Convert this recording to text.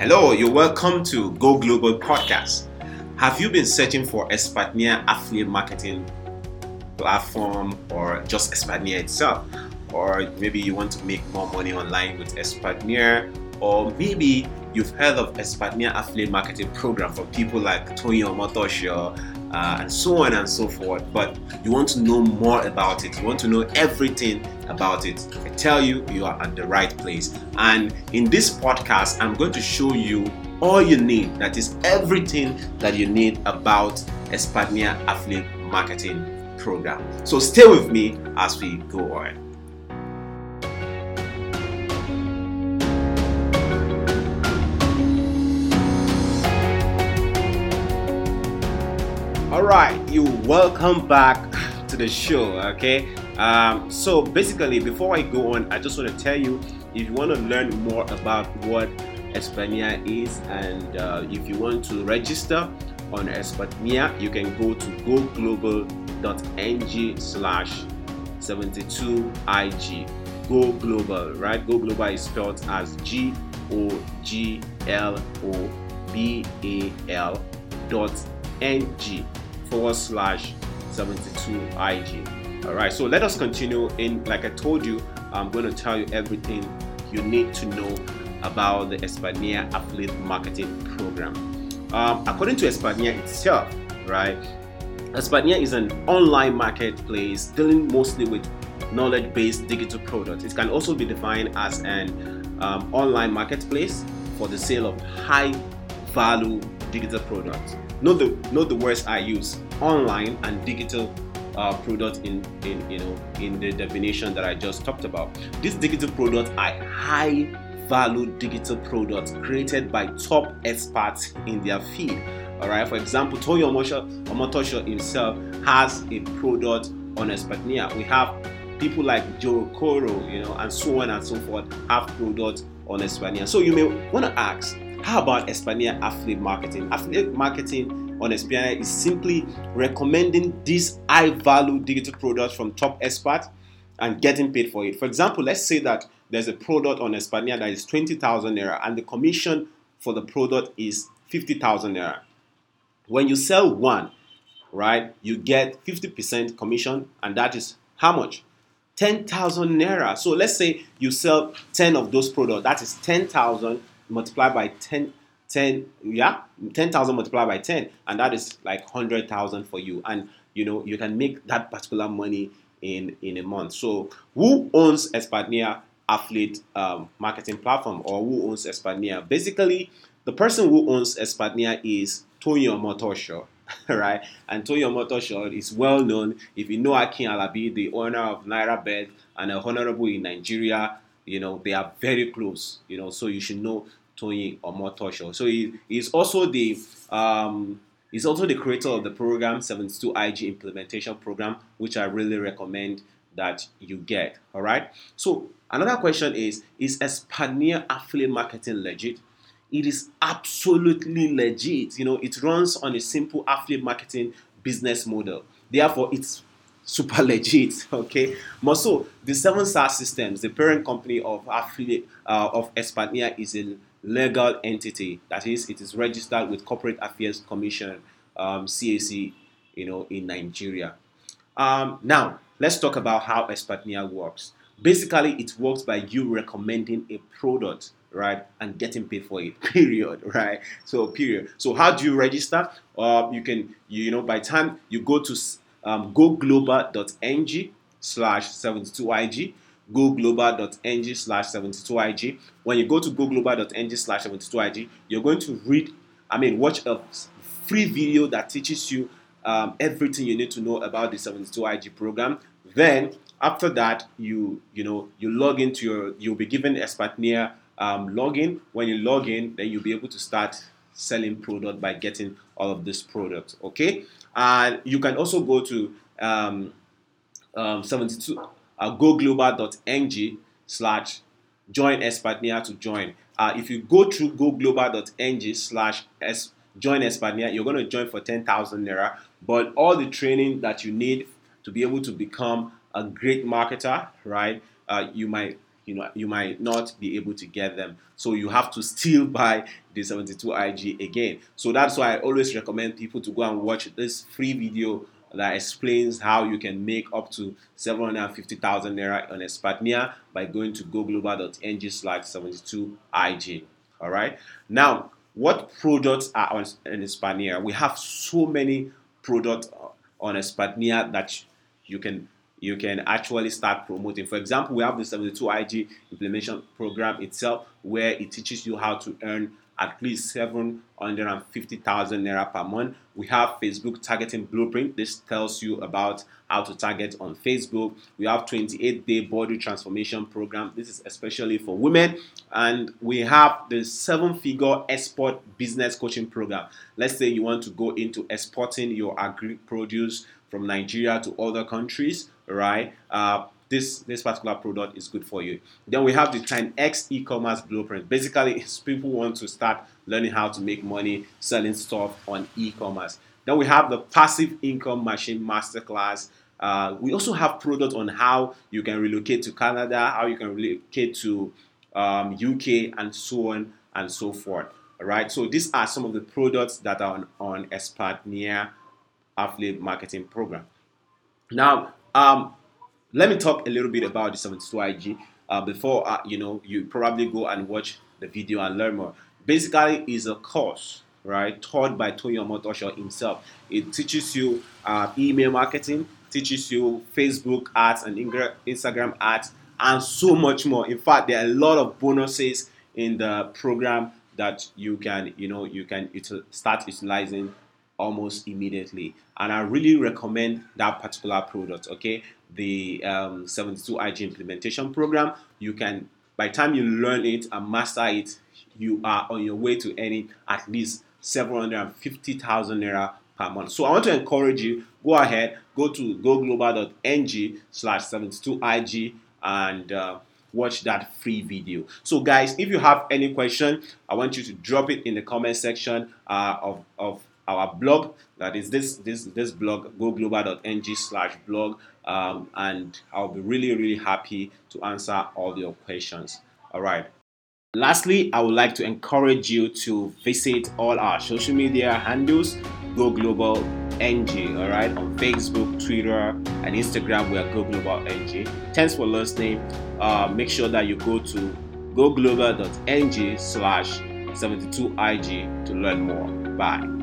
Hello, you're welcome to Go Global Podcast. Have you been searching for Expertnaire affiliate marketing platform or just Expertnaire itself? Or maybe you want to make more money online with Expertnaire, or maybe you've heard of Expertnaire affiliate marketing program for people like Toyin Omotosho uh, and so on and so forth. But you want to know more about it, you want to know everything about it. I tell you, you are at the right place. And in this podcast, I'm going to show you all you need that is everything that you need about Expertnaire affiliate marketing program. So stay with me as we go on. Right, you welcome back to the show. Okay, um, so basically, before I go on, I just want to tell you if you want to learn more about what Expertnaire is, and uh, if you want to register on Expertnaire, you can go to goglobal.ng/slash 72ig. Go Global, right? Go Global is spelled as G O G L O B A L dot ng forward slash 72IG. All right, so let us continue. In like I told you, I'm going to tell you everything you need to know about the Expertnaire Affiliate Marketing Program. Um, according to Expertnaire itself, right, Expertnaire is an online marketplace dealing mostly with knowledge-based digital products. It can also be defined as an um, online marketplace for the sale of high-value digital products. Note the note the words I use: online and digital uh, products in, in you know in the definition that I just talked about. These digital products are high value digital products created by top experts in their field. All right. For example, Toyin Omotosho himself has a product on Expertnaire. We have people like Joe Koro, you know, and so on and so forth have products on Expertnaire. So you may want to ask, how about Expertnaire affiliate marketing? Affiliate marketing on Expertnaire is simply recommending these high value digital products from top experts and getting paid for it. For example, let's say that there's a product on Expertnaire that is 20,000 naira and the commission for the product is 50,000 naira. When you sell one, right, you get 50% commission and that is how much? 10,000 naira. So let's say you sell 10 of those products, that is 10,000 multiplied by 10 10 yeah 10,000 multiplied by 10 and that is like 100,000 for you. And you know you can make that particular money in in a month. So who owns Expertnaire affiliate um, marketing platform or who owns Expertnaire basically the person who owns Expertnaire is Toyo Motosho right? And Toyo Motosho is well known. If you know Akin Alabi the owner of NairaBet and a honorable in Nigeria you know they are very close you know so you should know Toyin Omotosho. So he, he's also the um, he's also the creator of the program 72 IG implementation program, which I really recommend that you get. All right. So another question is: Is Expertnaire affiliate marketing legit? It is absolutely legit. You know, it runs on a simple affiliate marketing business model. Therefore, it's super legit. Okay. Also, the Seven Star Systems, the parent company of affiliate uh, of Expertnaire, is a legal entity. That is, it is registered with Corporate Affairs Commission, um, CAC, you know, in Nigeria. Um, now, let's talk about how Expertnaire works. Basically, it works by you recommending a product, right, and getting paid for it. Period, right? So, period. So, how do you register? Uh, you can, you know, by time you go to um, goglobal.ng slash 72IG goglobal.ng slash 72ig. When you go to goglobal.ng slash 72ig, you're going to read, I mean, watch a free video that teaches you um, everything you need to know about the 72ig program. Then after that, you you know you log into your you'll be given Expertnaire um, login. When you log in, then you'll be able to start selling product by getting all of this product. Okay, and you can also go to um, um, 72 uh, goglobal.ng slash join Expertnaire to join. Uh, if you go through goglobal.ng slash join Expertnaire, you're going to join for 10,000 Naira. But all the training that you need to be able to become a great marketer, right? Uh, you might you know you might not be able to get them so you have to still buy the 72 ig again so that's why i always recommend people to go and watch this free video that explains how you can make up to 750,000 naira on Expertnaire by going to goglobal.ng slash 72 ig all right now what products are on in Expertnaire we have so many products on Expertnaire that you can you can actually start promoting. For example, we have the 72 IG implementation program itself where it teaches you how to earn at least 750,000 naira per month. We have Facebook targeting blueprint. This tells you about how to target on Facebook. We have 28 day body transformation program. This is especially for women. And we have the seven figure export business coaching program. Let's say you want to go into exporting your agri produce from Nigeria to other countries, right? Uh, this this particular product is good for you. Then we have the 10x e-commerce blueprint. Basically, people want to start learning how to make money selling stuff on e-commerce. Then we have the passive income machine masterclass. Uh, we also have products on how you can relocate to Canada, how you can relocate to um, UK, and so on and so forth. All right. So these are some of the products that are on, on Expertnaire affiliate marketing program. Now, um, let me talk a little bit about the 72 IG uh, before uh, you know you probably go and watch the video and learn more. Basically, is a course right taught by Toyin Omotosho himself. It teaches you uh, email marketing, teaches you Facebook ads and Instagram ads, and so much more. In fact, there are a lot of bonuses in the program that you can you know you can start utilizing almost immediately. And I really recommend that particular product. Okay, the um, 72 IG implementation program. You can, by the time you learn it and master it, you are on your way to earning at least 750,000 naira per month. So I want to encourage you, go ahead, go to goglobal.ng slash 72IG and uh, watch that free video. So guys, if you have any question, I want you to drop it in the comment section uh, of, of our blog that is this this this blog goglobal.ng slash blog um, and i'll be really really happy to answer all your questions. All right. Lastly i would like to encourage you to visit all our social media handles go global ng all right? On facebook twitter and instagram we are go global ng thanks for listening. Uh, make sure that you go to goglobal.ng slash 72ig to learn more. Bye